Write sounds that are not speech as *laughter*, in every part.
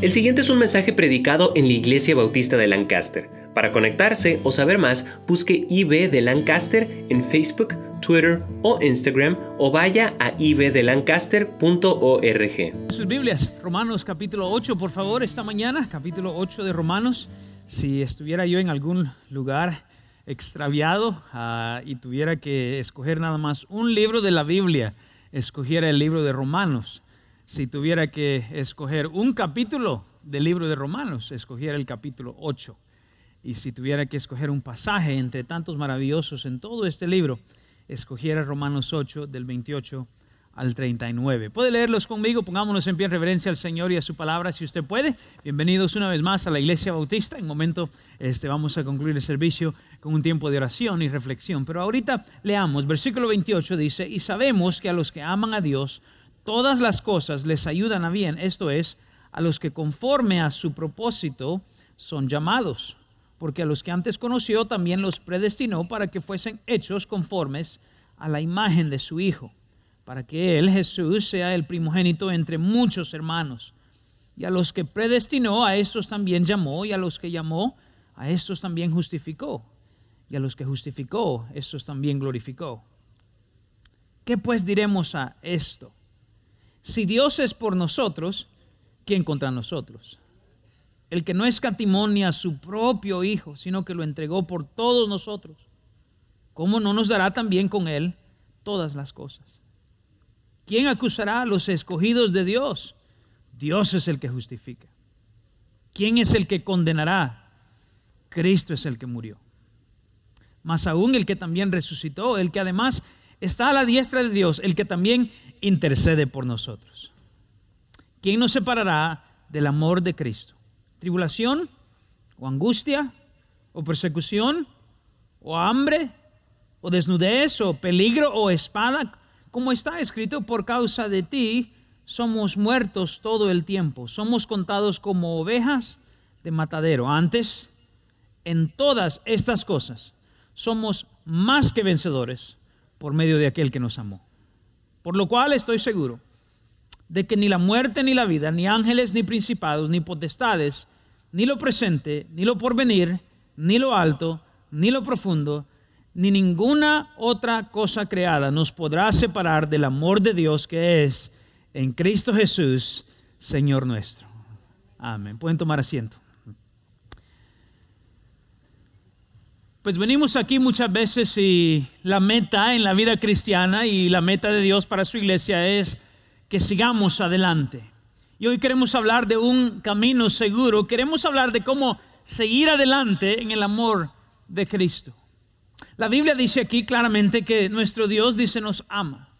El siguiente es un mensaje predicado en la Iglesia Bautista de Lancaster. Para conectarse o saber más, busque IB de Lancaster en Facebook, Twitter o Instagram o vaya a ibdelancaster.org. Sus Biblias, Romanos capítulo 8, por favor, esta mañana, capítulo 8 de Romanos. Si estuviera yo en algún lugar extraviado uh, y tuviera que escoger nada más un libro de la Biblia, escogiera el libro de Romanos si tuviera que escoger un capítulo del libro de Romanos, escogiera el capítulo 8. Y si tuviera que escoger un pasaje entre tantos maravillosos en todo este libro, escogiera Romanos 8 del 28 al 39. ¿Puede leerlos conmigo? Pongámonos en pie en reverencia al Señor y a su palabra si usted puede. Bienvenidos una vez más a la Iglesia Bautista. En momento este, vamos a concluir el servicio con un tiempo de oración y reflexión. Pero ahorita leamos, versículo 28 dice, y sabemos que a los que aman a Dios, todas las cosas les ayudan a bien, esto es, a los que conforme a su propósito son llamados, porque a los que antes conoció también los predestinó para que fuesen hechos conformes a la imagen de su Hijo, para que Él, Jesús, sea el primogénito entre muchos hermanos. Y a los que predestinó, a estos también llamó, y a los que llamó, a estos también justificó, y a los que justificó, estos también glorificó. ¿Qué pues diremos a esto? Si Dios es por nosotros, ¿quién contra nosotros? El que no escatimonia a su propio Hijo, sino que lo entregó por todos nosotros, ¿cómo no nos dará también con Él todas las cosas? ¿Quién acusará a los escogidos de Dios? Dios es el que justifica. ¿Quién es el que condenará? Cristo es el que murió. Más aún el que también resucitó, el que además está a la diestra de Dios, el que también intercede por nosotros. ¿Quién nos separará del amor de Cristo? ¿Tribulación o angustia o persecución o hambre o desnudez o peligro o espada? Como está escrito, por causa de ti somos muertos todo el tiempo, somos contados como ovejas de matadero. Antes, en todas estas cosas, somos más que vencedores por medio de aquel que nos amó. Por lo cual estoy seguro de que ni la muerte ni la vida, ni ángeles, ni principados, ni potestades, ni lo presente, ni lo porvenir, ni lo alto, ni lo profundo, ni ninguna otra cosa creada nos podrá separar del amor de Dios que es en Cristo Jesús, Señor nuestro. Amén. Pueden tomar asiento. Pues venimos aquí muchas veces y la meta en la vida cristiana y la meta de Dios para su iglesia es que sigamos adelante. Y hoy queremos hablar de un camino seguro, queremos hablar de cómo seguir adelante en el amor de Cristo. La Biblia dice aquí claramente que nuestro Dios dice nos ama.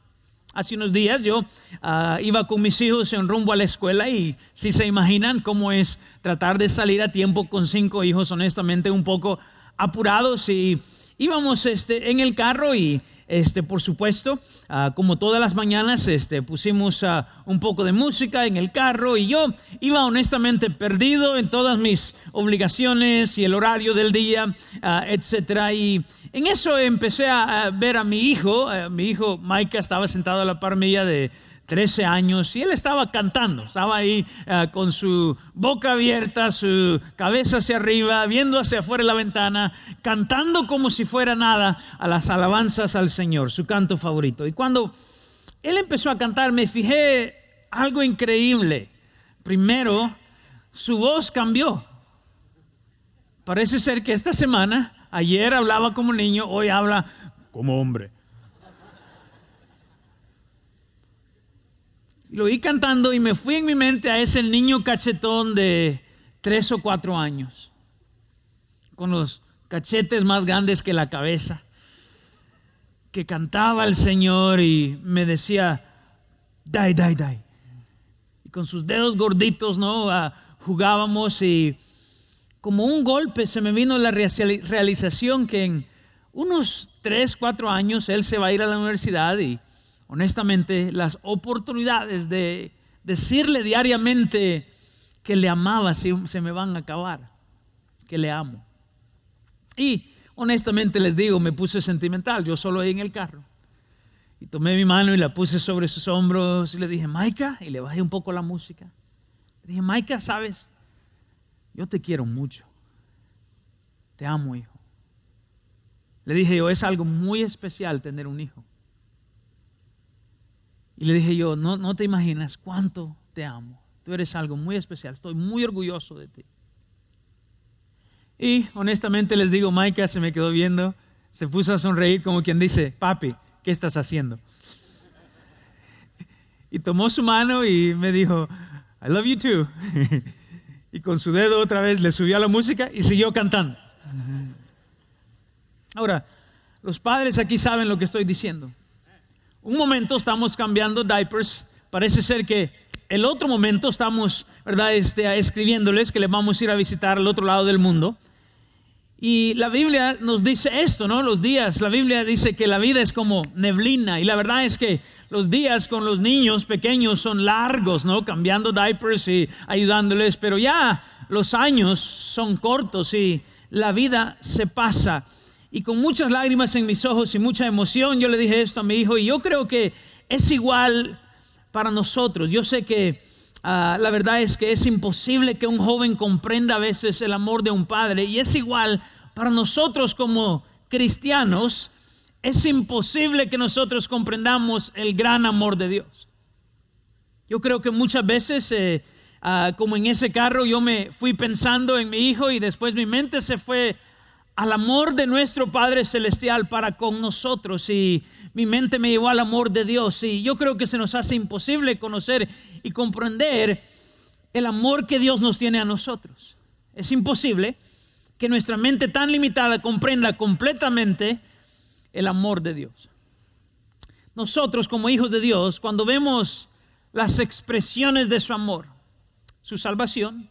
Hace unos días yo ah, iba con mis hijos en rumbo a la escuela y si se imaginan cómo es tratar de salir a tiempo con cinco hijos, honestamente un poco apurados y íbamos este, en el carro y este, por supuesto, ah, como todas las mañanas, este, pusimos ah, un poco de música en el carro y yo iba honestamente perdido en todas mis obligaciones y el horario del día, uh, etcétera. Y en eso empecé a, ver a mi hijo, mi hijo Micah estaba sentado a la par mía de 13 años y él estaba cantando, estaba ahí eh, con su boca abierta, su cabeza hacia arriba, viendo hacia afuera la ventana, cantando como si fuera nada a las alabanzas al Señor, su canto favorito. Y cuando él empezó a cantar, me fijé algo increíble. Primero, su voz cambió. Parece ser que esta semana, ayer hablaba como niño, hoy habla como hombre. Lo oí cantando y me fui en mi mente a ese niño cachetón de tres o cuatro años, con los cachetes más grandes que la cabeza, que cantaba al Señor y me decía, dai, dai, dai. Y con sus dedos gorditos, ¿no? Ah, jugábamos y como un golpe se me vino la realización que en unos tres, cuatro años él se va a ir a la universidad y honestamente, las oportunidades de decirle diariamente que le amaba se, me van a acabar, que le amo. Y honestamente les digo, me puse sentimental, yo solo ahí en el carro. Y tomé mi mano y la puse sobre sus hombros y le dije, Maika, y le bajé un poco la música. dije, Maika, ¿sabes? Yo te quiero mucho. Te amo, hijo. Le dije yo, es algo muy especial tener un hijo. Y le dije yo, no, no te imaginas cuánto te amo. Tú eres algo muy especial. Estoy muy orgulloso de ti. Y honestamente les digo, Maika se me quedó viendo, se puso a sonreír como quien dice, papi, ¿qué estás haciendo? Y tomó su mano y me dijo, I love you too. *laughs* y con su dedo otra vez le subió a la música y siguió cantando. Ahora, los padres aquí saben lo que estoy diciendo. Un momento estamos cambiando diapers, parece ser que el otro momento estamos, ¿verdad?, este, escribiéndoles que les vamos a ir a visitar al otro lado del mundo. Y la Biblia nos dice esto, ¿no? Los días, la Biblia dice que la vida es como neblina y la verdad es que los días con los niños pequeños son largos, ¿no? Cambiando diapers y ayudándoles, pero ya los años son cortos y la vida se pasa. Y con muchas lágrimas en mis ojos y mucha emoción, yo le dije esto a mi hijo y yo creo que es igual para nosotros. Yo sé que Ah, la verdad es que es imposible que un joven comprenda a veces el amor de un padre y es igual para nosotros como cristianos, es imposible que nosotros comprendamos el gran amor de Dios. Yo creo que muchas veces, eh, ah, como en ese carro, yo me fui pensando en mi hijo y después mi mente se fue al amor de nuestro Padre Celestial para con nosotros y mi mente me llevó al amor de Dios y yo creo que se nos hace imposible conocer y comprender el amor que Dios nos tiene a nosotros. Es imposible que nuestra mente tan limitada comprenda completamente el amor de Dios. Nosotros como hijos de Dios, cuando vemos las expresiones de su amor, su salvación,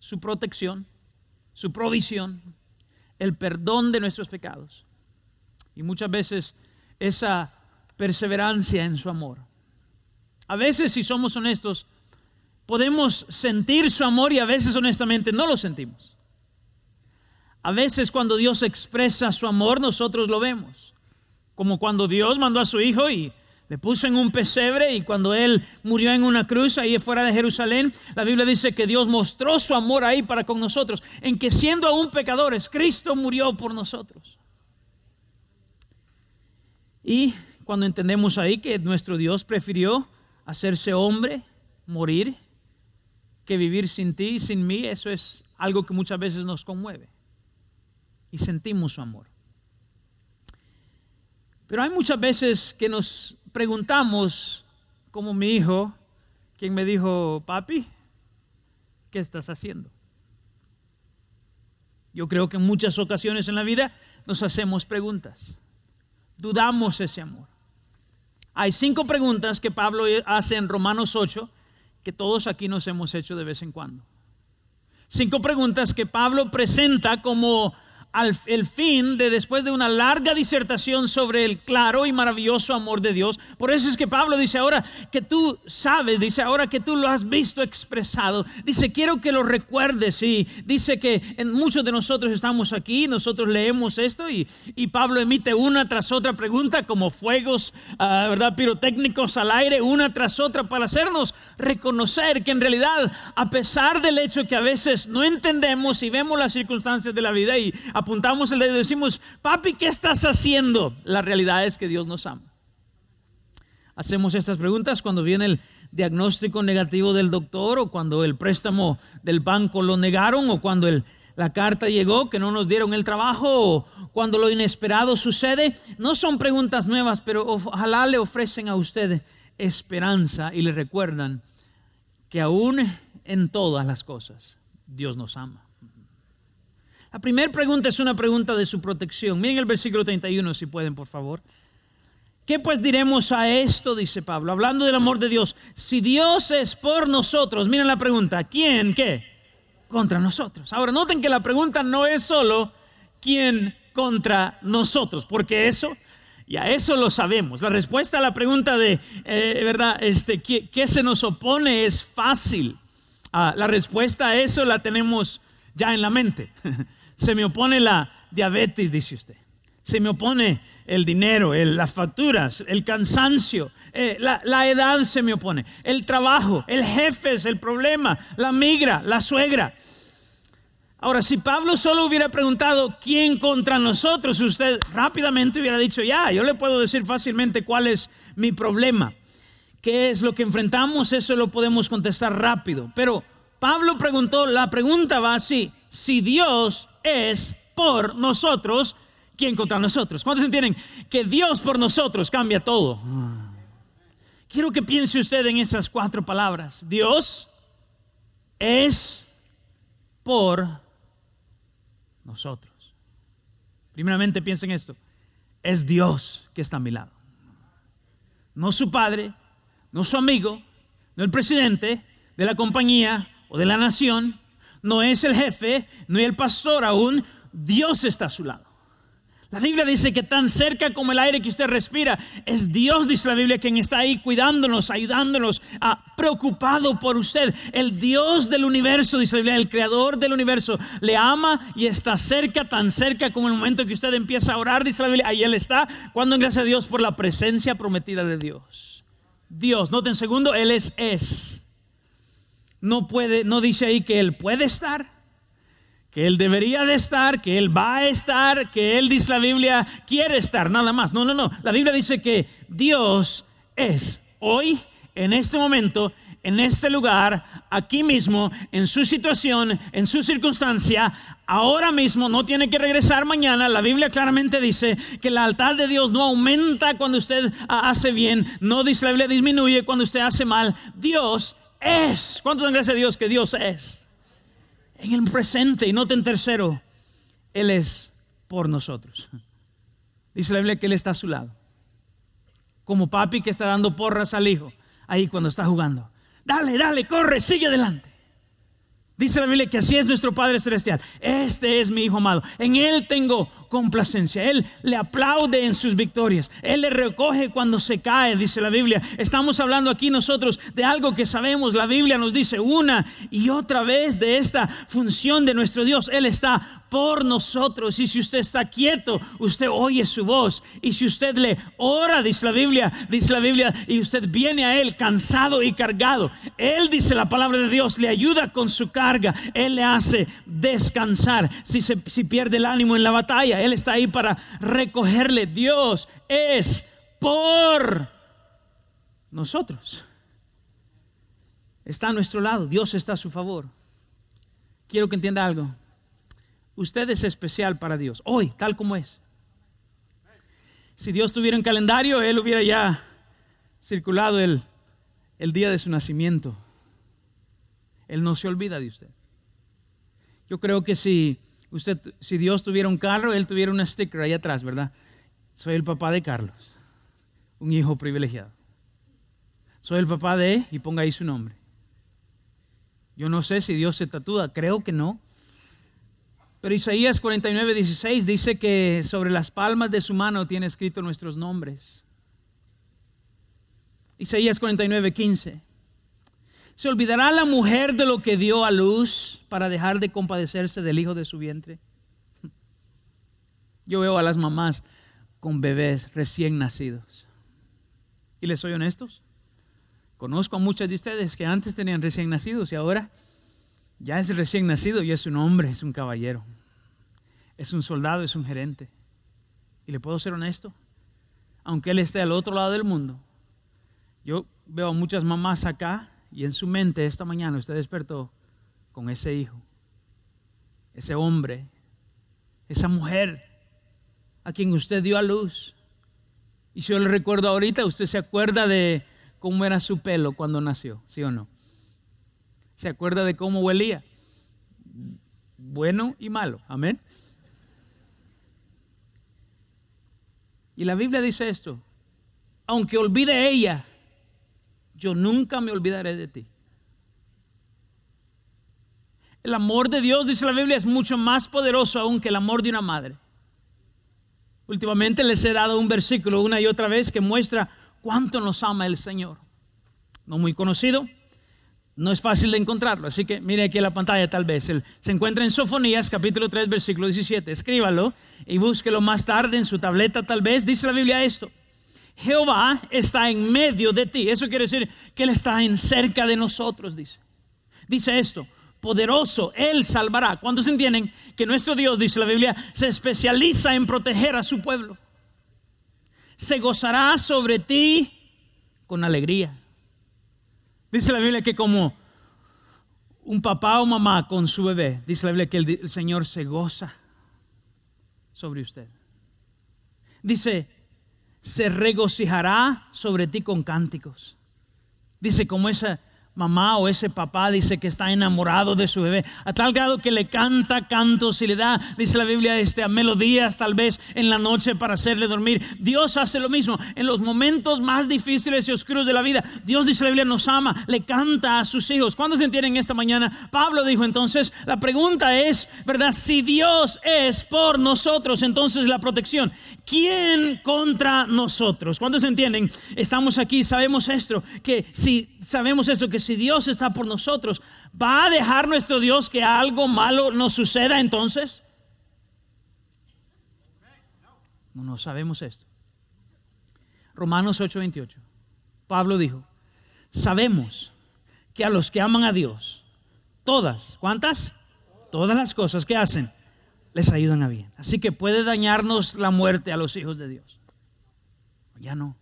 su protección, su provisión, el perdón de nuestros pecados y muchas veces esa perseverancia en su amor, a veces, si somos honestos, podemos sentir su amor y a veces honestamente no lo sentimos. A veces cuando Dios expresa su amor, nosotros lo vemos. Como cuando Dios mandó a su hijo y le puso en un pesebre y cuando él murió en una cruz ahí fuera de Jerusalén, la Biblia dice que Dios mostró su amor ahí para con nosotros, en que siendo aún pecadores, Cristo murió por nosotros. Y cuando entendemos ahí que nuestro Dios prefirió hacerse hombre, morir, que vivir sin ti y sin mí, eso es algo que muchas veces nos conmueve. Y sentimos su amor. Pero hay muchas veces que nos preguntamos, como mi hijo, quien me dijo, papi, ¿qué estás haciendo? Yo creo que en muchas ocasiones en la vida nos hacemos preguntas, dudamos ese amor. Hay cinco preguntas que Pablo hace en Romanos 8 que todos aquí nos hemos hecho de vez en cuando. Cinco preguntas que Pablo presenta como al el fin de después de una larga disertación sobre el claro y maravilloso amor de Dios. Por eso es que Pablo dice ahora que tú sabes, dice ahora que tú lo has visto expresado. Dice, quiero que lo recuerdes y dice que en muchos de nosotros estamos aquí, nosotros leemos esto y, y Pablo emite una tras otra pregunta como fuegos, uh, ¿verdad? Pirotécnicos al aire, una tras otra para hacernos reconocer que en realidad, a pesar del hecho que a veces no entendemos y vemos las circunstancias de la vida y apuntamos el dedo y decimos, papi, ¿qué estás haciendo? La realidad es que Dios nos ama. Hacemos estas preguntas cuando viene el diagnóstico negativo del doctor o cuando el préstamo del banco lo negaron o cuando la carta llegó que no nos dieron el trabajo o cuando lo inesperado sucede. No son preguntas nuevas, pero ojalá le ofrecen a usted esperanza y le recuerdan que aún en todas las cosas Dios nos ama. La primera pregunta es una pregunta de su protección. Miren el versículo 31 si pueden, por favor. ¿Qué pues diremos a esto? Dice Pablo, hablando del amor de Dios. Si Dios es por nosotros, miren la pregunta, ¿quién qué? Contra nosotros. Ahora, noten que la pregunta no es solo quién contra nosotros, porque eso, ya eso lo sabemos. La respuesta a la pregunta de, eh, ¿verdad? Este, ¿qué, se nos opone? Es fácil. Ah, la respuesta a eso la tenemos ya en la mente. *laughs* Se me opone la diabetes, dice usted. Se me opone el dinero, las facturas, el cansancio, eh, la, la edad se me opone, el trabajo, el jefe es el problema, la migra, la suegra. Ahora, si Pablo solo hubiera preguntado quién contra nosotros, usted rápidamente hubiera dicho, ya, yo le puedo decir fácilmente cuál es mi problema. ¿Qué es lo que enfrentamos? Eso lo podemos contestar rápido. Pero Pablo preguntó, la pregunta va así, si Dios es por nosotros, ¿quién contra nosotros? ¿Cuántos entienden que Dios por nosotros cambia todo? Quiero que piense usted en esas cuatro palabras. Dios es por nosotros. Primeramente piensen esto. Es Dios que está a mi lado. No su padre, no su amigo, no el presidente de la compañía o de la nación, no es el jefe, no es el pastor aún, Dios está a su lado. La Biblia dice que tan cerca como el aire que usted respira, es Dios, dice la Biblia, quien está ahí cuidándonos, ayudándonos, ah, preocupado por usted. El Dios del universo, dice la Biblia, el creador del universo, le ama y está cerca, tan cerca como el momento que usted empieza a orar, dice la Biblia, ahí Él está, cuando gracias a Dios por la presencia prometida de Dios. Dios, noten segundo, Él es es. No puede, no dice ahí que Él puede estar que Él debería de estar, que Él va a estar, que Él, dice la Biblia, quiere estar, nada más. No, no, no. La Biblia dice que Dios es hoy, en este momento, en este lugar, aquí mismo, en su situación, en su circunstancia, ahora mismo, no tiene que regresar mañana. La Biblia claramente dice que la altar de Dios no aumenta cuando usted hace bien, no dice la Biblia disminuye cuando usted hace mal. Dios es. ¿Cuánto dan gracias a Dios que Dios es? En el presente y noten tercero, Él es por nosotros. Dice la Biblia que Él está a su lado. Como papi que está dando porras al hijo ahí cuando está jugando. Dale, dale, corre, sigue adelante. Dice la Biblia que así es nuestro Padre Celestial. Este es mi Hijo amado. En Él tengo complacencia. Él le aplaude en sus victorias. Él le recoge cuando se cae, dice la Biblia. Estamos hablando aquí nosotros de algo que sabemos. La Biblia nos dice una y otra vez de esta función de nuestro Dios. Él está por nosotros. Y si usted está quieto, usted oye su voz. Y si usted le ora, dice la Biblia, dice la Biblia, y usted viene a Él cansado y cargado, Él dice la palabra de Dios, le ayuda con su carga, Él le hace descansar. Si, se, si pierde el ánimo en la batalla, Él está ahí para recogerle. Dios es por nosotros. Está a nuestro lado, Dios está a su favor. Quiero que entienda algo. Usted es especial para Dios, hoy, tal como es. Si Dios tuviera un calendario, Él hubiera ya circulado el, el día de su nacimiento. Él no se olvida de usted. Yo creo que si usted, si Dios tuviera un carro, Él tuviera una sticker ahí atrás, ¿verdad? Soy el papá de Carlos, un hijo privilegiado. Soy el papá de, y ponga ahí su nombre. Yo no sé si Dios se tatúa, creo que no. Pero Isaías 49, 16 dice que sobre las palmas de su mano tiene escrito nuestros nombres. Isaías 49, 15. ¿Se olvidará la mujer de lo que dio a luz para dejar de compadecerse del hijo de su vientre? Yo veo a las mamás con bebés recién nacidos. Y les soy honestos, conozco a muchas de ustedes que antes tenían recién nacidos y ahora ya es recién nacido y es un hombre, es un caballero. Es un soldado, es un gerente. Y le puedo ser honesto, aunque él esté al otro lado del mundo, yo veo a muchas mamás acá y en su mente esta mañana usted despertó con ese hijo, ese hombre, esa mujer a quien usted dio a luz. Y si yo le recuerdo ahorita, usted se acuerda de cómo era su pelo cuando nació, ¿sí o no? se acuerda de cómo huelía. Bueno y malo. Amén. Y la Biblia dice esto. Aunque olvide ella, yo nunca me olvidaré de ti. El amor de Dios, dice la Biblia, es mucho más poderoso aún que el amor de una madre. Últimamente les he dado un versículo una y otra vez que muestra cuánto nos ama el Señor. No muy conocido, No es fácil de encontrarlo, así que mire aquí en la pantalla tal vez. se encuentra en Sofonías capítulo 3 versículo 17. Escríbalo y búsquelo más tarde en su tableta tal vez. Dice la Biblia esto. Jehová está en medio de ti. Eso quiere decir que Él está en cerca de nosotros, dice. Dice esto, poderoso, Él salvará. ¿Cuántos entienden que nuestro Dios, dice la Biblia, se especializa en proteger a su pueblo? Se gozará sobre ti con alegría. Dice la Biblia que como un papá o mamá con su bebé, dice la Biblia que el, Señor se goza sobre usted. Dice, se regocijará sobre ti con cánticos. Dice, como esa, mamá o ese papá dice que está enamorado de su bebé, a tal grado que le canta cantos y le da, dice la Biblia, este, melodías tal vez en la noche para hacerle dormir. Dios hace lo mismo en los momentos más difíciles y oscuros de la vida. Dios, dice la Biblia, nos ama, le canta a sus hijos. ¿Cuándo se entienden esta mañana? Pablo dijo entonces, la pregunta es, ¿verdad? Si Dios es por nosotros, entonces la protección. ¿Quién contra nosotros? ¿Cuándo se entienden? Estamos aquí, sabemos esto, que si sabemos esto, que si Dios está por nosotros, ¿va a dejar nuestro Dios que algo malo nos suceda entonces? No, no sabemos esto. Romanos 8:28. Pablo dijo, sabemos que a los que aman a Dios, todas, ¿cuántas? Todas las cosas que hacen les ayudan a bien. Así que puede dañarnos la muerte a los hijos de Dios. Ya no.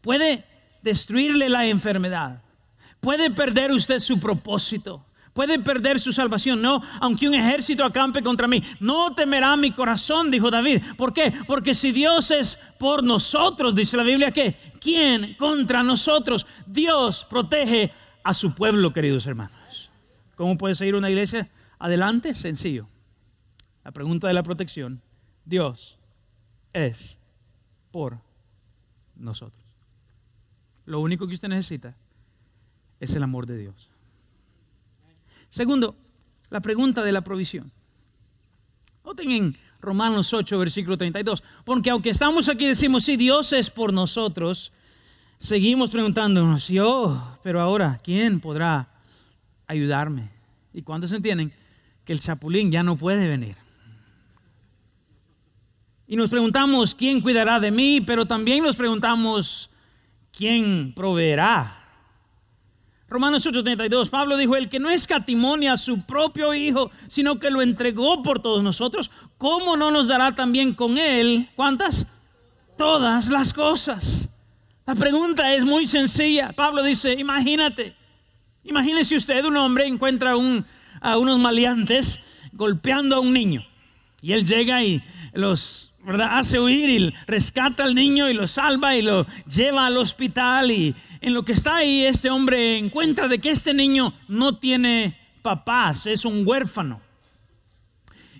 Puede destruirle la enfermedad. Puede perder usted su propósito. Puede perder su salvación. No, aunque un ejército acampe contra mí, no temerá mi corazón, dijo David. ¿Por qué? Porque si Dios es por nosotros, dice la Biblia, que ¿quién contra nosotros? Dios protege a su pueblo, queridos hermanos. ¿Cómo puede seguir una iglesia adelante? Sencillo. La pregunta de la protección. Dios es por nosotros. Lo único que usted necesita es el amor de Dios. Segundo, la pregunta de la provisión. Noten en Romanos 8, versículo 32, porque aunque estamos aquí decimos, si Dios es por nosotros, seguimos preguntándonos, yo, pero ahora, ¿quién podrá ayudarme? ¿Y cuántos entienden que el chapulín ya no puede venir? Y nos preguntamos, ¿quién cuidará de mí? Pero también nos preguntamos, ¿quién proveerá? Romanos 8:32, Pablo dijo, el que no escatimonia a su propio Hijo, sino que lo entregó por todos nosotros, ¿cómo no nos dará también con él? ¿Cuántas? Todas las cosas. La pregunta es muy sencilla. Pablo dice, imagínate, imagínese usted un hombre encuentra a unos maleantes golpeando a un niño. Y él llega y los Hace huir y rescata al niño y lo salva y lo lleva al hospital y en lo que está ahí este hombre encuentra de que este niño no tiene papás, es un huérfano.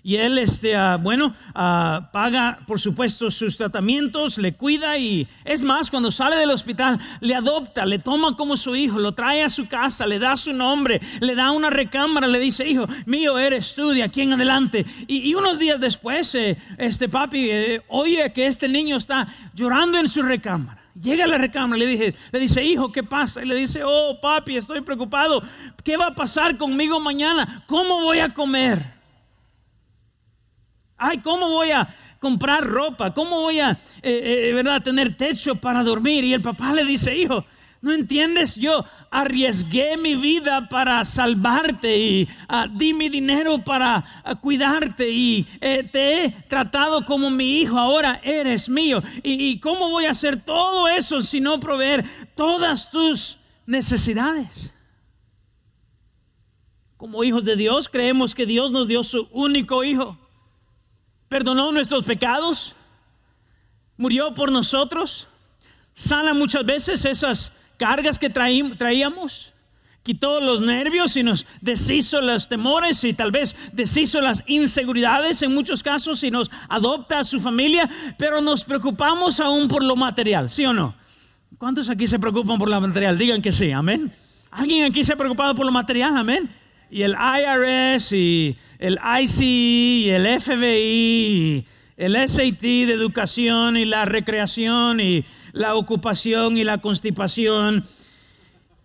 Y él, este, ah, bueno, ah, paga, por supuesto, sus tratamientos, le cuida y es más, cuando sale del hospital, le adopta, le toma como su hijo, lo trae a su casa, le da su nombre, le da una recámara, le dice, hijo mío, eres tú de aquí en adelante. Y, unos días después, eh, este papi eh, oye que este niño está llorando en su recámara. Llega a la recámara, le, dije, le dice, hijo, ¿qué pasa? Y le dice, oh, papi, estoy preocupado. ¿Qué va a pasar conmigo mañana? ¿Cómo voy a comer? Ay, ¿cómo voy a comprar ropa? ¿Cómo voy a, eh, eh, verdad, tener techo para dormir? Y el papá le dice, hijo, ¿no entiendes? Yo arriesgué mi vida para salvarte y ah, di mi dinero para ah, cuidarte y eh, te he tratado como mi hijo, ahora eres mío. ¿Y, ¿Y cómo voy a hacer todo eso si no proveer todas tus necesidades? Como hijos de Dios creemos que Dios nos dio su único hijo perdonó nuestros pecados, murió por nosotros, sana muchas veces esas cargas que traíamos, quitó los nervios y nos deshizo los temores y tal vez deshizo las inseguridades en muchos casos y nos adopta a su familia, pero nos preocupamos aún por lo material, ¿sí o no? ¿Cuántos aquí se preocupan por lo material? Digan que sí, amén. ¿Alguien aquí se ha preocupado por lo material? Amén. Y el IRS y el ICE, el FBI, el SAT de educación y la recreación y la ocupación y la constipación.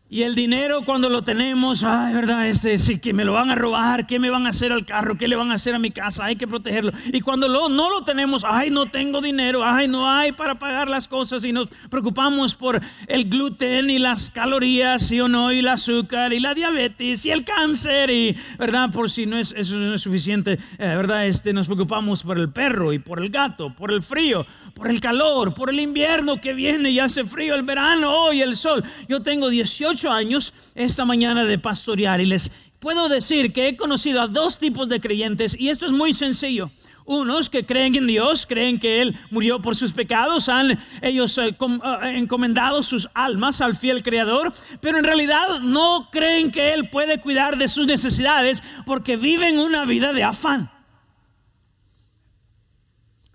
Y el dinero cuando lo tenemos, ay, verdad, este, sí, que me lo van a robar, ¿qué me van a hacer al carro? ¿Qué le van a hacer a mi casa? Hay que protegerlo. Y cuando no lo tenemos, ay, no tengo dinero, ay, no hay para pagar las cosas y nos preocupamos por el gluten y las calorías, sí o no, y el azúcar y la diabetes y el cáncer y, verdad, por si no es, eso no es suficiente, eh, verdad, este, nos preocupamos por el perro y por el gato, por el frío, por el calor, por el invierno que viene y hace frío, el verano, hoy el sol. Yo tengo 18 años esta mañana de pastorear y les puedo decir que he conocido a dos tipos de creyentes y esto es muy sencillo. Unos que creen en Dios, creen que Él murió por sus pecados, han ellos eh, eh, encomendado sus almas al fiel Creador, pero en realidad no creen que Él puede cuidar de sus necesidades porque viven una vida de afán.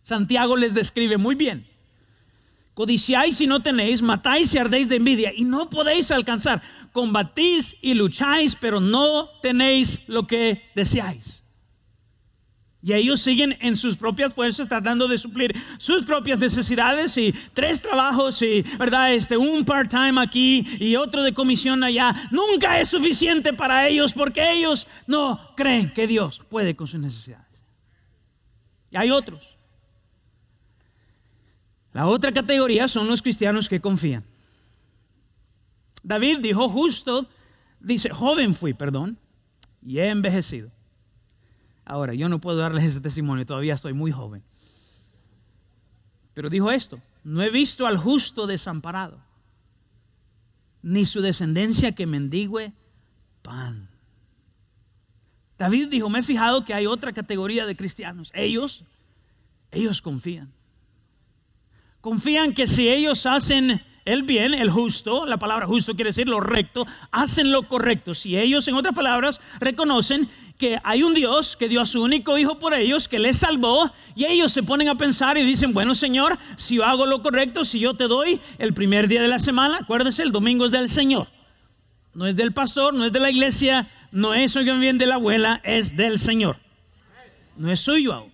Santiago les describe muy bien. Codiciáis y no tenéis, matáis y ardéis de envidia y no podéis alcanzar. Combatís y lucháis, pero no tenéis lo que deseáis. Y ellos siguen en sus propias fuerzas tratando de suplir sus propias necesidades y tres trabajos y, ¿verdad? Este, un part-time aquí y otro de comisión allá. Nunca es suficiente para ellos porque ellos no creen que Dios puede con sus necesidades. Y hay otros la otra categoría son los cristianos que confían. David dijo justo, dice, joven fui, perdón, y he envejecido. Ahora, yo no puedo darles ese testimonio, todavía estoy muy joven. Pero dijo esto, no he visto al justo desamparado, ni su descendencia que mendigue pan. David dijo, me he fijado que hay otra categoría de cristianos. Ellos, ellos confían. Confían que si ellos hacen el bien, el justo, la palabra justo quiere decir lo recto, hacen lo correcto. Si ellos, en otras palabras, reconocen que hay un Dios que dio a su único hijo por ellos, que les salvó, y ellos se ponen a pensar y dicen, bueno Señor, si yo hago lo correcto, si yo te doy el primer día de la semana, acuérdese, el domingo es del Señor. No es del pastor, no es de la iglesia, no es, oigan bien, de la abuela, es del Señor. No es suyo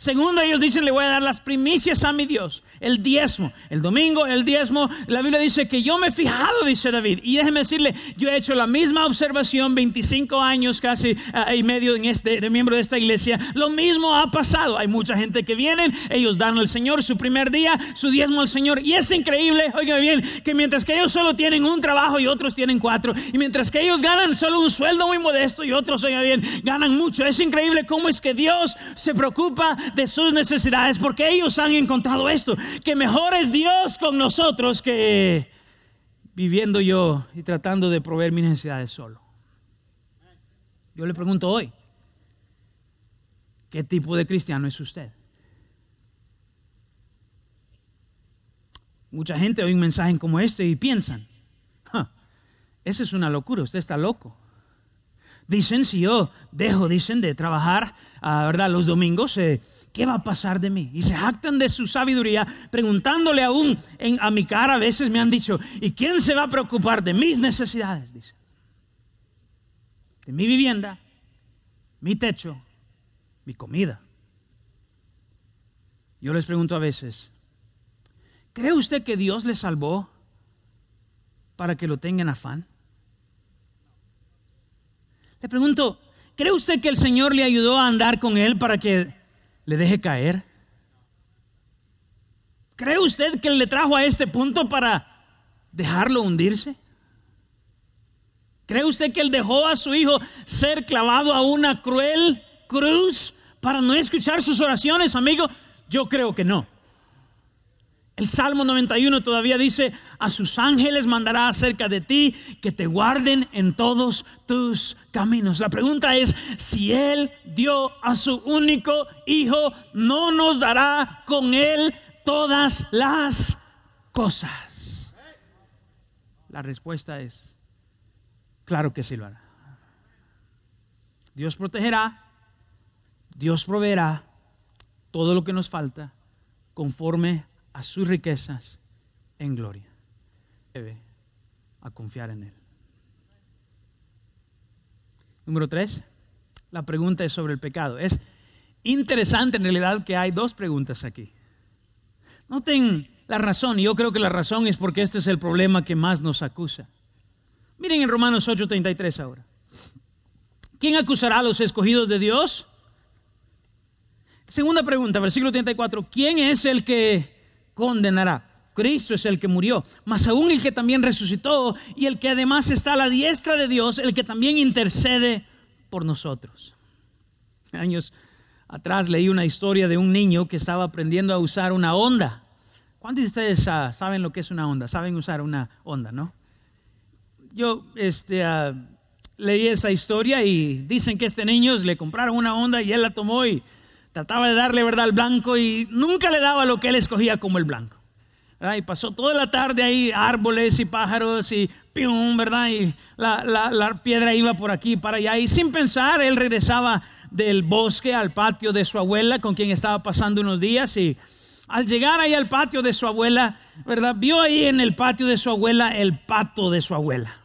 Segundo, ellos dicen, le voy a dar las primicias a mi Dios, el diezmo. El domingo, el diezmo, la Biblia dice que yo me he fijado, dice David. Y déjeme decirle, yo he hecho la misma observación, 25 años casi ah, y medio en este, de miembro de esta iglesia. Lo mismo ha pasado. Hay mucha gente que vienen, ellos dan al Señor su primer día, su diezmo al Señor. Y es increíble, oigan bien, que mientras que ellos solo tienen un trabajo y otros tienen cuatro, y mientras que ellos ganan solo un sueldo muy modesto y otros, oigan bien, ganan mucho. Es increíble cómo es que Dios se preocupa de sus necesidades porque ellos han encontrado esto, que mejor es Dios con nosotros que viviendo yo y tratando de proveer mis necesidades solo. Yo le pregunto hoy, ¿qué tipo de cristiano es usted? Mucha gente oye un mensaje como este y piensan, esa es una locura, usted está loco. Dicen, si yo dejo, dicen, de trabajar, ah, ¿verdad? Los domingos, eh, ¿qué va a pasar de mí? Y se jactan de su sabiduría, preguntándole aún a mi cara, a veces me han dicho, ¿y quién se va a preocupar de mis necesidades? Dice, de mi vivienda, mi techo, mi comida. Yo les pregunto a veces, ¿cree usted que Dios le salvó para que lo tenga en afán? Le pregunto, ¿cree usted que el Señor le ayudó a andar con Él para que le deje caer? ¿Cree usted que le trajo a este punto para dejarlo hundirse? ¿Cree usted que él dejó a su hijo ser clavado a una cruel cruz para no escuchar sus oraciones, amigo? Yo creo que no. El Salmo 91 todavía dice, a sus ángeles mandará acerca de ti que te guarden en todos tus caminos. La pregunta es, si Él dio a su único hijo, ¿no nos dará con Él todas las cosas? La respuesta es, claro que sí lo hará. Dios protegerá, Dios proveerá todo lo que nos falta conforme a sus riquezas en gloria. Debe a confiar en Él. Número tres, la pregunta es sobre el pecado. Es interesante en realidad que hay dos preguntas aquí. Noten la razón, y yo creo que la razón es porque este es el problema que más nos acusa. Miren en Romanos 8:33 ahora. ¿Quién acusará a los escogidos de Dios? Segunda pregunta, versículo 34. ¿Quién es el que condenará? Cristo es el que murió, mas aún el que también resucitó y el que además está a la diestra de Dios, el que también intercede por nosotros. Años atrás leí una historia de un niño que estaba aprendiendo a usar una onda. ¿Cuántos de ustedes ah, saben lo que es una onda? Saben usar una onda, ¿no? Yo este, ah, leí esa historia y dicen que este niño le compraron una onda y él la tomó y trataba de darle verdad al blanco y nunca le daba lo que él escogía como el blanco. Y pasó toda la tarde ahí, árboles y pájaros y pium, ¿verdad? Y la, la, piedra iba por aquí para allá. Y sin pensar, él regresaba del bosque al patio de su abuela, con quien estaba pasando unos días. Y al llegar ahí al patio de su abuela, ¿verdad? Vio ahí en el patio de su abuela el pato de su abuela.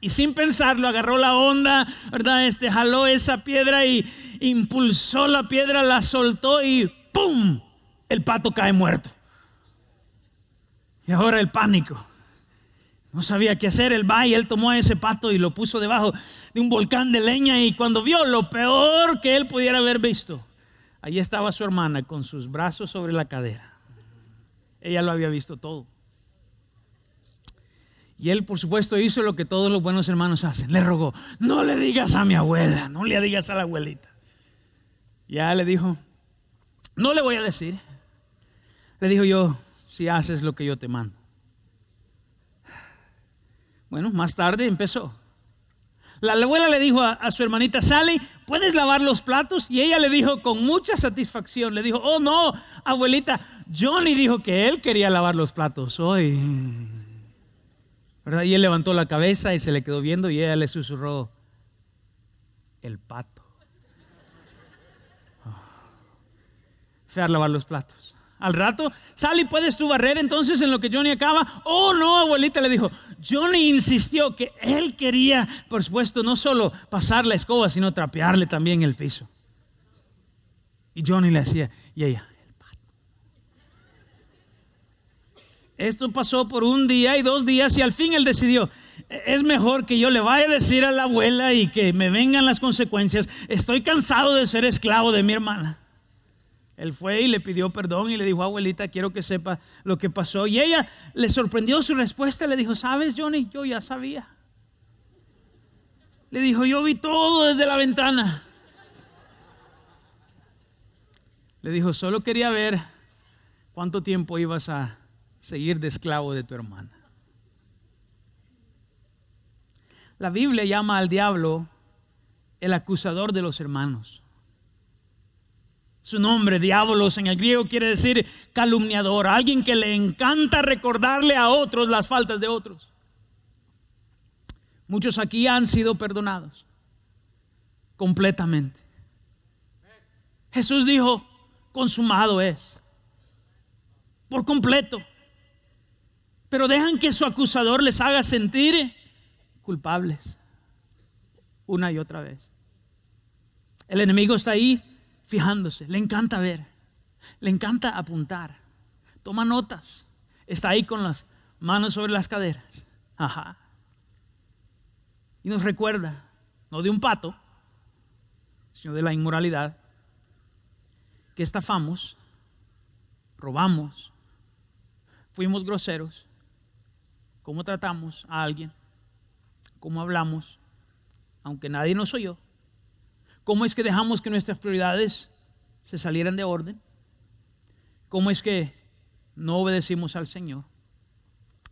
Y sin pensarlo, agarró la onda, ¿verdad? Este, jaló esa piedra y impulsó la piedra, la soltó y ¡pum! El pato cae muerto. Y ahora el pánico. No sabía qué hacer. Él va y él tomó ese pato y lo puso debajo de un volcán de leña. Y cuando vio lo peor que él pudiera haber visto, allí estaba su hermana con sus brazos sobre la cadera. Ella lo había visto todo. Y él, por supuesto, hizo lo que todos los buenos hermanos hacen. Le rogó, no le digas a mi abuela, no le digas a la abuelita. Ya le dijo, no le voy a decir. Le dijo yo, si haces lo que yo te mando. Bueno, más tarde empezó. La abuela le dijo a, su hermanita Sally, ¿puedes lavar los platos? Y ella le dijo con mucha satisfacción, le dijo, oh no, abuelita, Johnny dijo que él quería lavar los platos hoy. Y él levantó la cabeza y se le quedó viendo y ella le susurró, el pato. Oh. Fue a lavar los platos. Al rato, Sally, ¿puedes tú barrer entonces en lo que Johnny acaba? Oh, no, abuelita le dijo. Johnny insistió que él quería, por supuesto, no solo pasar la escoba, sino trapearle también el piso. Y Johnny le hacía, y ella, el pato. Esto pasó por un día y dos días y al fin él decidió, es mejor que yo le vaya a decir a la abuela y que me vengan las consecuencias. Estoy cansado de ser esclavo de mi hermana. Él fue y le pidió perdón y le dijo, abuelita, quiero que sepa lo que pasó. Y ella le sorprendió su respuesta. Le dijo, ¿sabes, Johnny? Yo ya sabía. Le dijo, yo vi todo desde la ventana. Le dijo, solo quería ver cuánto tiempo ibas a seguir de esclavo de tu hermana. La Biblia llama al diablo el acusador de los hermanos. Su nombre, diabolos, en el griego quiere decir calumniador, alguien que le encanta recordarle a otros las faltas de otros. Muchos aquí han sido perdonados completamente. Jesús dijo, consumado es, por completo. Pero dejan que su acusador les haga sentir culpables una y otra vez. El enemigo está ahí fijándose, le encanta ver, le encanta apuntar, toma notas, está ahí con las manos sobre las caderas. Ajá. Y nos recuerda, no de un pato, sino de la inmoralidad, que estafamos, robamos, fuimos groseros, cómo tratamos a alguien, cómo hablamos, aunque nadie nos oyó ¿Cómo es que dejamos que nuestras prioridades se salieran de orden? ¿Cómo es que no obedecimos al Señor?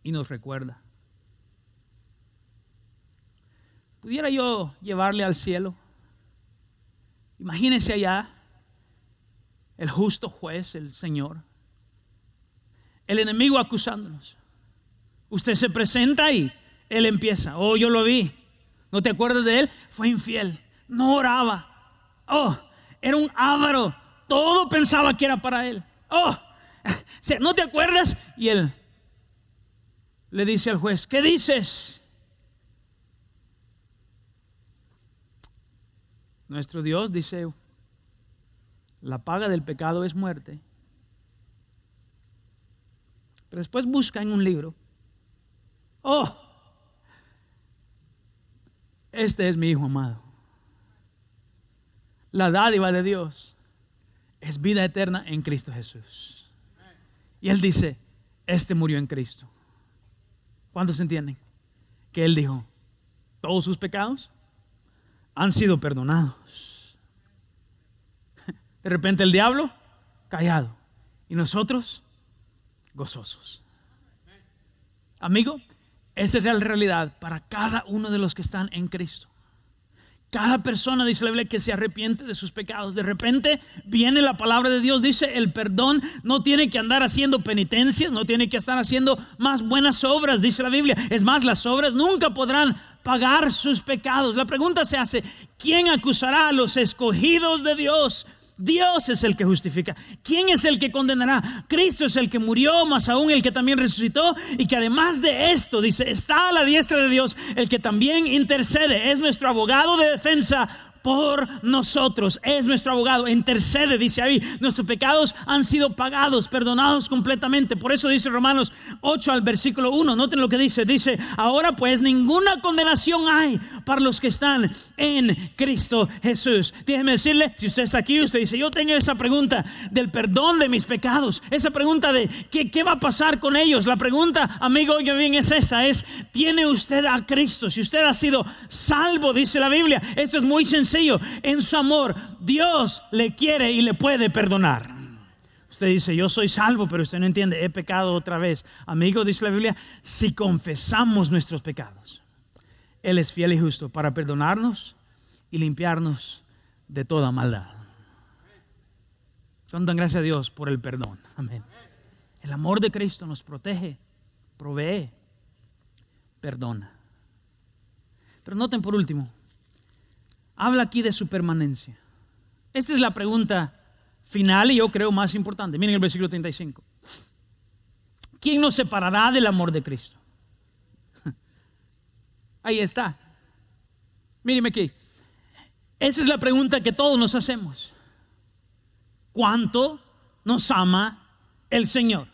Y nos recuerda. ¿Pudiera yo llevarle al cielo? Imagínese allá el justo juez, el Señor. El enemigo acusándonos. Usted se presenta y él empieza. Oh, yo lo vi. ¿No te acuerdas de él? Fue infiel. No oraba. Oh, era un ávaro. Todo pensaba que era para él. Oh, *laughs* ¿no te acuerdas? Y él le dice al juez, ¿qué dices? Nuestro Dios dice, la paga del pecado es muerte. Pero después busca en un libro, oh, este es mi Hijo amado. La dádiva de Dios es vida eterna en Cristo Jesús. Y Él dice, este murió en Cristo. ¿Cuántos entienden? Que Él dijo, todos sus pecados han sido perdonados. *laughs* De repente el diablo callado y nosotros gozosos. Amigo, esa es la realidad para cada uno de los que están en Cristo. Cada persona, dice la Biblia, que se arrepiente de sus pecados. De repente viene la palabra de Dios, dice, el perdón no tiene que andar haciendo penitencias, no tiene que estar haciendo más buenas obras, dice la Biblia. Es más, las obras nunca podrán pagar sus pecados. La pregunta se hace, ¿quién acusará a los escogidos de Dios? Dios es el que justifica. ¿Quién es el que condenará? Cristo es el que murió, más aún el que también resucitó y que además de esto, dice, está a la diestra de Dios el que también intercede. Es nuestro abogado de defensa por nosotros. Es nuestro abogado. Intercede, dice ahí. Nuestros pecados han sido pagados, perdonados completamente. Por eso dice Romanos 8 al versículo 1. Noten lo que dice. Dice, ahora pues ninguna condenación hay para los que están en Cristo Jesús. Déjeme decirle, si usted está aquí, usted dice, yo tengo esa pregunta del perdón de mis pecados. Esa pregunta de qué, qué va a pasar con ellos. La pregunta, amigo, oiga bien, es esta. Es, ¿tiene usted a Cristo? Si usted ha sido salvo, dice la Biblia. Esto es muy sencillo en su amor, Dios le quiere y le puede perdonar. Usted dice, yo soy salvo, pero usted no entiende, he pecado otra vez. Amigo, dice la Biblia, si confesamos nuestros pecados, Él es fiel y justo para perdonarnos y limpiarnos de toda maldad. Dan gracias a Dios por el perdón. Amén. El amor de Cristo nos protege, provee, perdona. Pero noten por último, habla aquí de su permanencia. Esta es la pregunta final y yo creo más importante. Miren el versículo 35. ¿Quién nos separará del amor de Cristo? *laughs* Ahí está. Míreme aquí. Esa es la pregunta que todos nos hacemos. ¿Cuánto nos ama el Señor?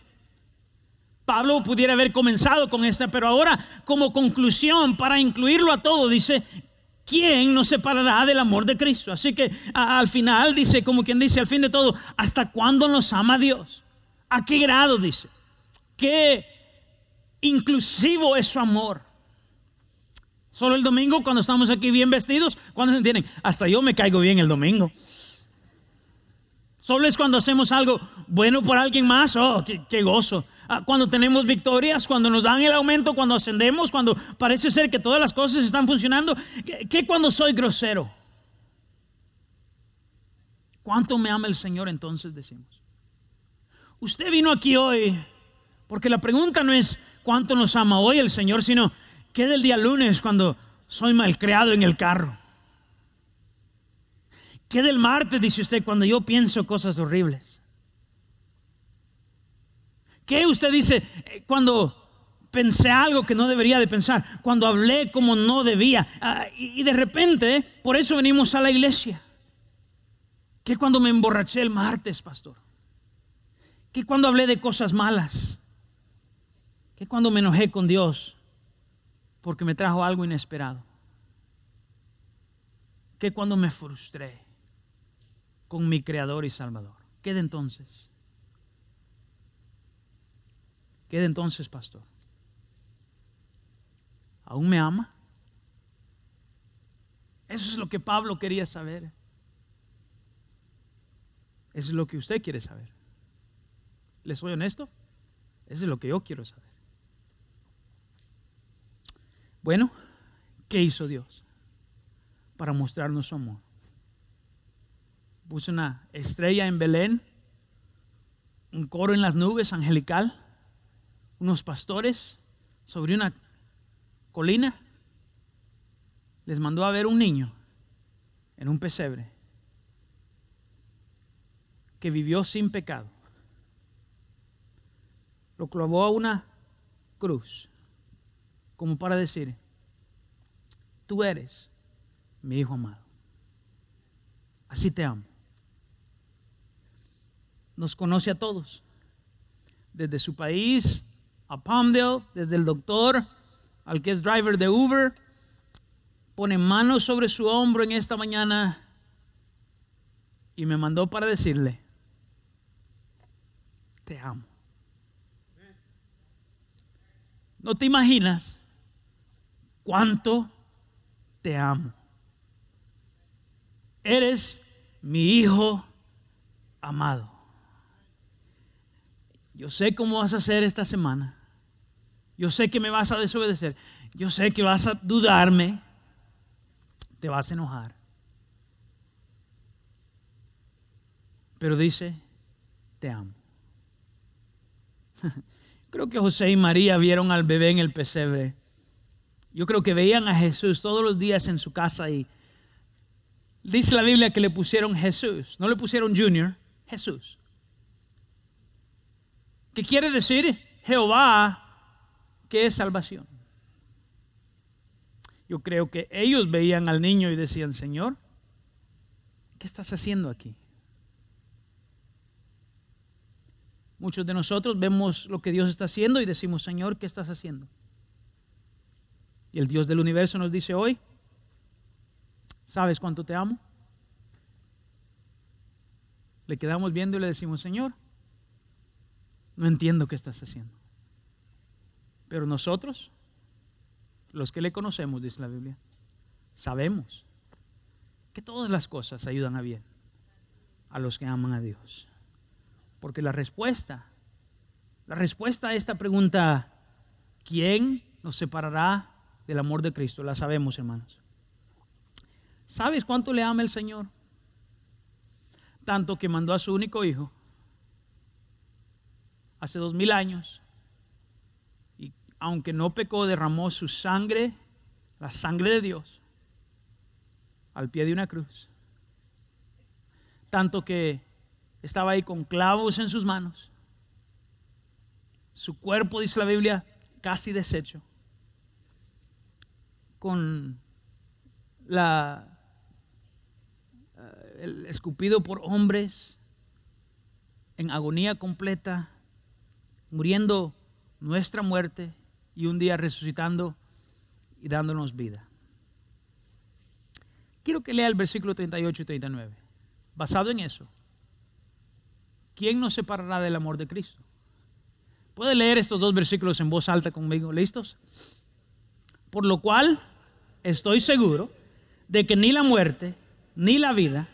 Pablo pudiera haber comenzado con esta, pero ahora como conclusión, para incluirlo a todo, dice, ¿quién nos separará del amor de Cristo? Así que al final dice, como quien dice, al fin de todo, ¿hasta cuándo nos ama Dios? ¿A qué grado dice? ¿Qué inclusivo es su amor? Solo el domingo cuando estamos aquí bien vestidos, cuando se entienden? Hasta yo me caigo bien el domingo. Solo es cuando hacemos algo bueno por alguien más, oh, qué, gozo. Ah, cuando tenemos victorias, cuando nos dan el aumento, cuando ascendemos, cuando parece ser que todas las cosas están funcionando. ¿Qué, cuando soy grosero? ¿Cuánto me ama el Señor entonces decimos? Usted vino aquí hoy porque la pregunta no es cuánto nos ama hoy el Señor, sino qué del día lunes cuando soy malcriado en el carro. ¿Qué del martes, dice usted, cuando yo pienso cosas horribles? ¿Qué usted dice eh, cuando pensé algo que no debería de pensar? Cuando hablé como no debía. Ah, y, de repente, por eso venimos a la iglesia. ¿Qué cuando me emborraché el martes, pastor? ¿Qué cuando hablé de cosas malas? ¿Qué cuando me enojé con Dios porque me trajo algo inesperado? ¿Qué cuando me frustré? Con mi Creador y Salvador. Quede entonces. Quede entonces, pastor. ¿Aún me ama? Eso es lo que Pablo quería saber. Eso es lo que usted quiere saber. ¿Le soy honesto? Eso es lo que yo quiero saber. Bueno, ¿qué hizo Dios para mostrarnos su amor? Puso una estrella en Belén, un coro en las nubes angelical, unos pastores sobre una colina. Les mandó a ver un niño en un pesebre que vivió sin pecado. Lo clavó a una cruz como para decir, tú eres mi hijo amado. Así te amo nos conoce a todos. Desde su país a Palmdale, desde el doctor al que es driver de Uber, pone manos sobre su hombro en esta mañana y me mandó para decirle, te amo. No te imaginas cuánto te amo. Eres mi hijo amado. Yo sé cómo vas a hacer esta semana. Yo sé que me vas a desobedecer. Yo sé que vas a dudarme. Te vas a enojar. Pero dice, te amo. *laughs* Creo que José y María vieron al bebé en el pesebre. Yo creo que veían a Jesús todos los días en su casa y dice la Biblia que le pusieron Jesús. No le pusieron Junior, Jesús. ¿Qué quiere decir Jehová que es salvación? Yo creo que ellos veían al niño y decían, Señor, ¿qué estás haciendo aquí? Muchos de nosotros vemos lo que Dios está haciendo y decimos, Señor, ¿qué estás haciendo? Y el Dios del universo nos dice hoy, ¿sabes cuánto te amo? Le quedamos viendo y le decimos, Señor, no entiendo qué estás haciendo. Pero nosotros, los que le conocemos, dice la Biblia, sabemos que todas las cosas ayudan a bien a los que aman a Dios. Porque la respuesta, la respuesta a esta pregunta, ¿quién nos separará del amor de Cristo? La sabemos, hermanos. ¿Sabes cuánto le ama el Señor? Tanto que mandó a su único hijo hace dos mil años y aunque no pecó, derramó su sangre, la sangre de Dios, al pie de una cruz. Tanto que estaba ahí con clavos en sus manos. Su cuerpo, dice la Biblia, casi deshecho. Con la, eh, el escupido por hombres en agonía completa, muriendo nuestra muerte y un día resucitando y dándonos vida. Quiero que lea el versículo 38 y 39. Basado en eso, ¿quién nos separará del amor de Cristo? Puede leer estos dos versículos en voz alta conmigo. ¿Listos? Por lo cual estoy seguro de que ni la muerte, ni la vida,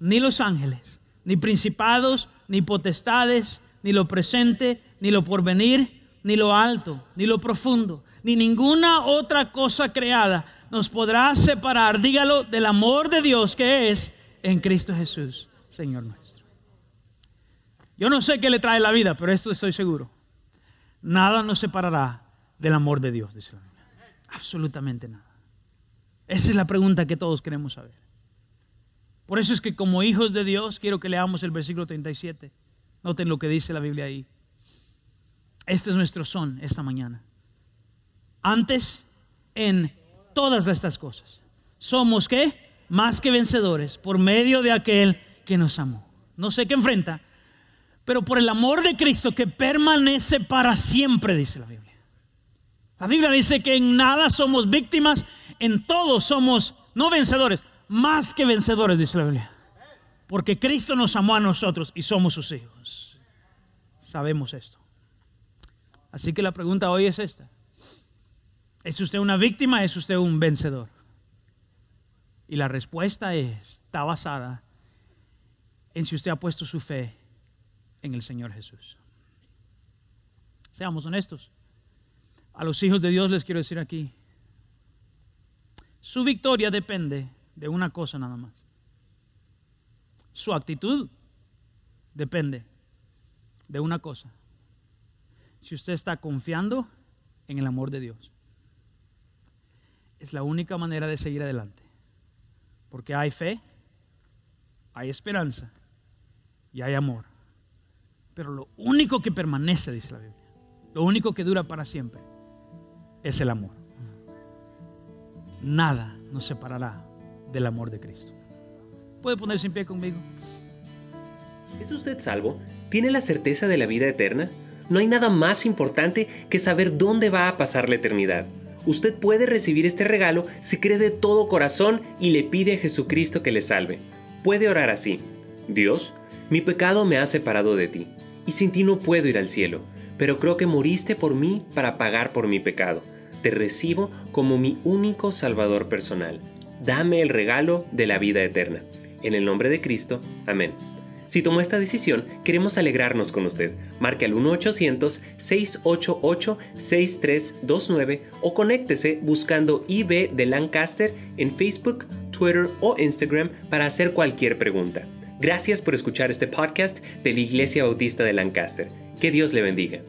ni los ángeles, ni principados, ni potestades, ni lo presente, ni lo porvenir, ni lo alto, ni lo profundo, ni ninguna otra cosa creada nos podrá separar, dígalo, del amor de Dios que es en Cristo Jesús, Señor nuestro. Yo no sé qué le trae la vida, pero esto estoy seguro. Nada nos separará del amor de Dios, dice la. Absolutamente nada. Esa es la pregunta que todos queremos saber. Por eso es que como hijos de Dios, quiero que leamos el versículo 37. Noten lo que dice la Biblia ahí. Este es nuestro son esta mañana. Antes, en todas estas cosas, somos qué? Más que vencedores por medio de aquel que nos amó. No sé qué enfrenta, pero por el amor de Cristo que permanece para siempre, dice la Biblia. La Biblia dice que en nada somos víctimas, en todo somos no vencedores, más que vencedores, dice la Biblia. Porque Cristo nos amó a nosotros y somos sus hijos. Sabemos esto. Así que la pregunta hoy es esta. ¿Es usted una víctima? ¿Es usted un vencedor? Y la respuesta es, está basada en si usted ha puesto su fe en el Señor Jesús. Seamos honestos. A los hijos de Dios les quiero decir aquí, su victoria depende de una cosa nada más. Su actitud depende de una cosa. Si usted está confiando en el amor de Dios. Es la única manera de seguir adelante. Porque hay fe, hay esperanza y hay amor. Pero lo único que permanece, dice la Biblia, lo único que dura para siempre, es el amor. Nada nos separará del amor de Cristo. ¿Puede ponerse en pie conmigo? ¿Es usted salvo? ¿Tiene la certeza de la vida eterna? No hay nada más importante que saber dónde va a pasar la eternidad. Usted puede recibir este regalo si cree de todo corazón y le pide a Jesucristo que le salve. Puede orar así. Dios, mi pecado me ha separado de ti, y sin ti no puedo ir al cielo, pero creo que moriste por mí para pagar por mi pecado. Te recibo como mi único Salvador personal. Dame el regalo de la vida eterna. En el nombre de Cristo. Amén. Si tomó esta decisión, queremos alegrarnos con usted. Marque al 1-800-688-6329 o conéctese buscando IB de Lancaster en Facebook, Twitter o Instagram para hacer cualquier pregunta. Gracias por escuchar este podcast de la Iglesia Bautista de Lancaster. Que Dios le bendiga.